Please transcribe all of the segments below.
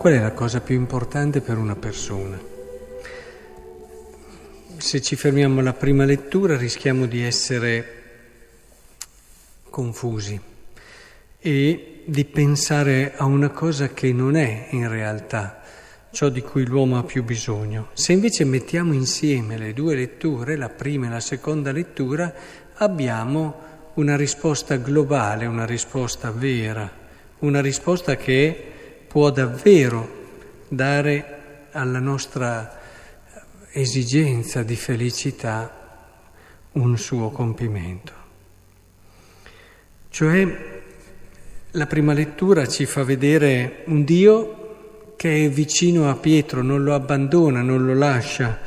Qual è la cosa più importante per una persona? Se ci fermiamo alla prima lettura rischiamo di essere confusi e di pensare a una cosa che non è in realtà ciò di cui l'uomo ha più bisogno. Se invece mettiamo insieme le due letture, la prima e la seconda lettura, abbiamo una risposta globale, una risposta vera, una risposta che può davvero dare alla nostra esigenza di felicità un suo compimento. Cioè la prima lettura ci fa vedere un Dio che è vicino a Pietro, non lo abbandona, non lo lascia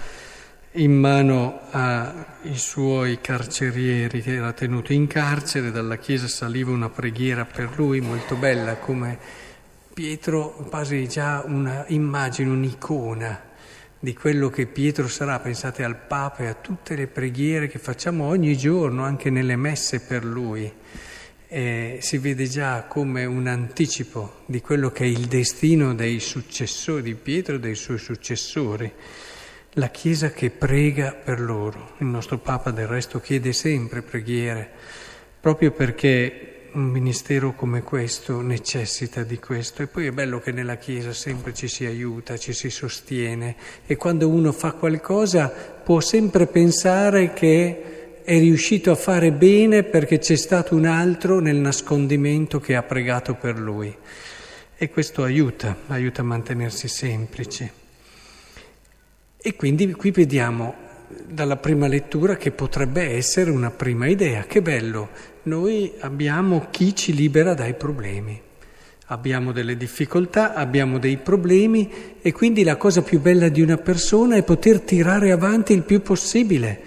in mano ai suoi carcerieri che era tenuto in carcere, dalla chiesa saliva una preghiera per lui molto bella come Pietro quasi già una immagine, un'icona di quello che Pietro sarà, pensate al Papa e a tutte le preghiere che facciamo ogni giorno, anche nelle messe per lui. Eh, si vede già come un anticipo di quello che è il destino dei successori di Pietro e dei suoi successori. La Chiesa che prega per loro. Il nostro Papa del resto chiede sempre preghiere, proprio perché un ministero come questo necessita di questo. E poi è bello che nella Chiesa sempre ci si aiuta, ci si sostiene. E quando uno fa qualcosa può sempre pensare che è riuscito a fare bene perché c'è stato un altro nel nascondimento che ha pregato per lui. E questo aiuta, aiuta a mantenersi semplici. E quindi qui vediamo dalla prima lettura che potrebbe essere una prima idea. Che bello, noi abbiamo chi ci libera dai problemi. Abbiamo delle difficoltà, abbiamo dei problemi e quindi la cosa più bella di una persona è poter tirare avanti il più possibile,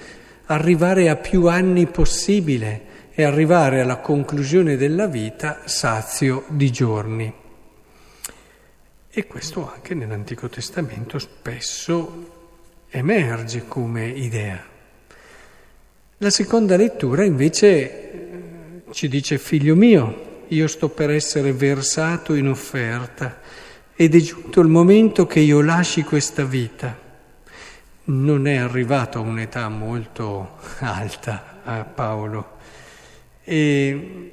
arrivare a più anni possibile e arrivare alla conclusione della vita sazio di giorni. E questo anche nell'Antico Testamento spesso emerge come idea. La seconda lettura invece eh, ci dice figlio mio, io sto per essere versato in offerta ed è giunto il momento che io lasci questa vita. Non è arrivato a un'età molto alta a Paolo e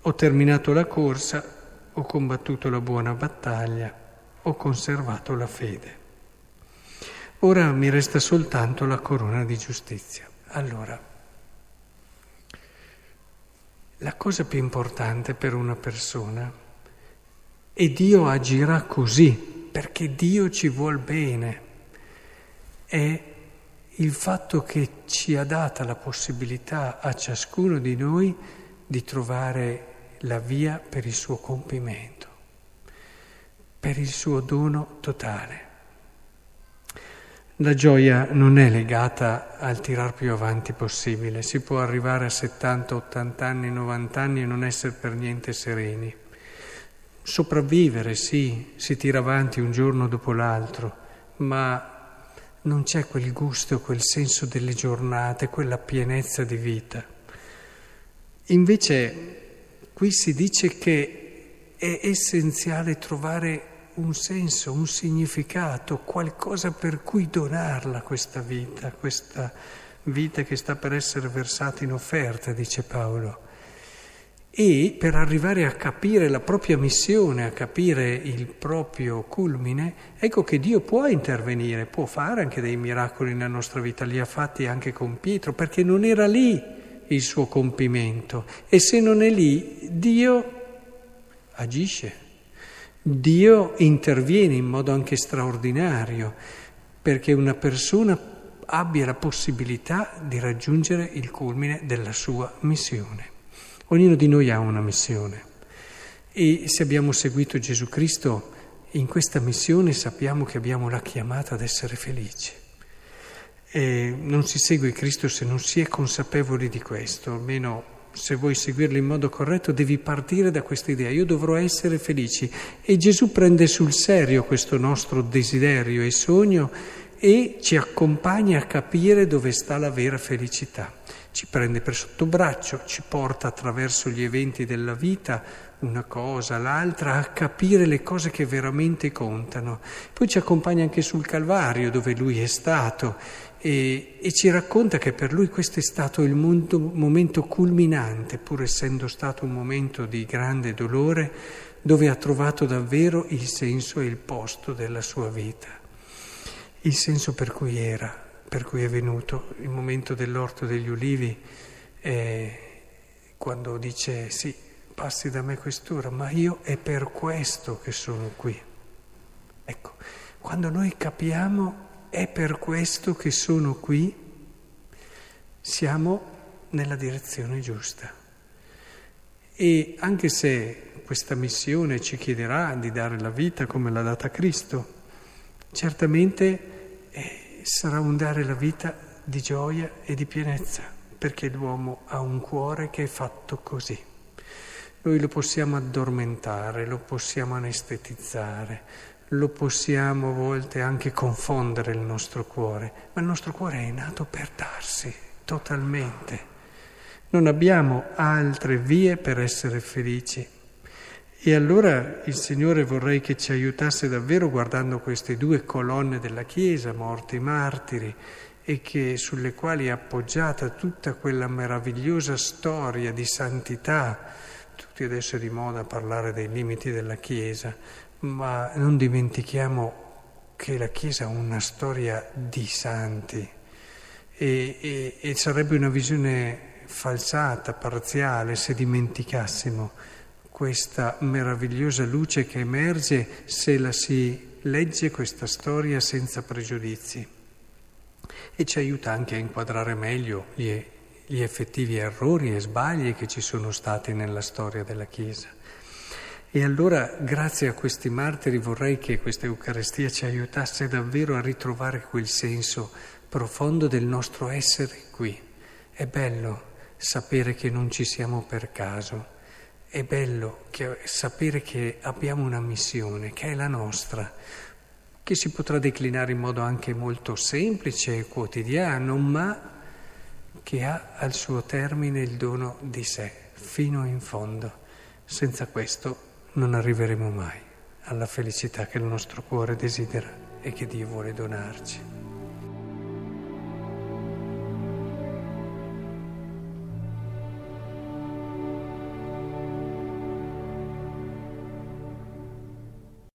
ho terminato la corsa, ho combattuto la buona battaglia, ho conservato la fede. Ora mi resta soltanto la corona di giustizia. Allora, la cosa più importante per una persona, e Dio agirà così, perché Dio ci vuol bene, è il fatto che ci ha data la possibilità a ciascuno di noi di trovare la via per il suo compimento, per il suo dono totale. La gioia non è legata al tirar più avanti possibile, si può arrivare a 70, 80 anni, 90 anni e non essere per niente sereni. Sopravvivere, sì, si tira avanti un giorno dopo l'altro, ma non c'è quel gusto, quel senso delle giornate, quella pienezza di vita. Invece qui si dice che è essenziale trovare un senso, un significato, qualcosa per cui donarla questa vita, questa vita che sta per essere versata in offerta, dice Paolo. E per arrivare a capire la propria missione, a capire il proprio culmine, ecco che Dio può intervenire, può fare anche dei miracoli nella nostra vita, li ha fatti anche con Pietro, perché non era lì il suo compimento. E se non è lì, Dio agisce. Dio interviene in modo anche straordinario perché una persona abbia la possibilità di raggiungere il culmine della sua missione. Ognuno di noi ha una missione e se abbiamo seguito Gesù Cristo in questa missione sappiamo che abbiamo la chiamata ad essere felici. E non si segue Cristo se non si è consapevoli di questo, almeno se vuoi seguirlo in modo corretto, devi partire da questa idea, io dovrò essere felici. E Gesù prende sul serio questo nostro desiderio e sogno e ci accompagna a capire dove sta la vera felicità. Ci prende per sotto braccio, ci porta attraverso gli eventi della vita, una cosa, l'altra, a capire le cose che veramente contano. Poi ci accompagna anche sul Calvario dove lui è stato e, e ci racconta che per lui questo è stato il mondo, momento culminante, pur essendo stato un momento di grande dolore, dove ha trovato davvero il senso e il posto della sua vita, il senso per cui era per cui è venuto il momento dell'orto degli ulivi, eh, quando dice sì, passi da me quest'ora, ma io è per questo che sono qui. Ecco, quando noi capiamo è per questo che sono qui, siamo nella direzione giusta. E anche se questa missione ci chiederà di dare la vita come l'ha data Cristo, certamente eh, sarà un dare la vita di gioia e di pienezza, perché l'uomo ha un cuore che è fatto così. Noi lo possiamo addormentare, lo possiamo anestetizzare, lo possiamo a volte anche confondere il nostro cuore, ma il nostro cuore è nato per darsi totalmente. Non abbiamo altre vie per essere felici. E allora il Signore vorrei che ci aiutasse davvero guardando queste due colonne della Chiesa, morti martiri, e che, sulle quali è appoggiata tutta quella meravigliosa storia di santità. Tutti adesso è di moda parlare dei limiti della Chiesa, ma non dimentichiamo che la Chiesa ha una storia di santi e, e, e sarebbe una visione falsata, parziale, se dimenticassimo questa meravigliosa luce che emerge se la si legge questa storia senza pregiudizi e ci aiuta anche a inquadrare meglio gli, gli effettivi errori e sbagli che ci sono stati nella storia della Chiesa. E allora, grazie a questi martiri, vorrei che questa Eucaristia ci aiutasse davvero a ritrovare quel senso profondo del nostro essere qui. È bello sapere che non ci siamo per caso è bello che, sapere che abbiamo una missione, che è la nostra, che si potrà declinare in modo anche molto semplice e quotidiano, ma che ha al suo termine il dono di sé, fino in fondo. Senza questo non arriveremo mai alla felicità che il nostro cuore desidera e che Dio vuole donarci.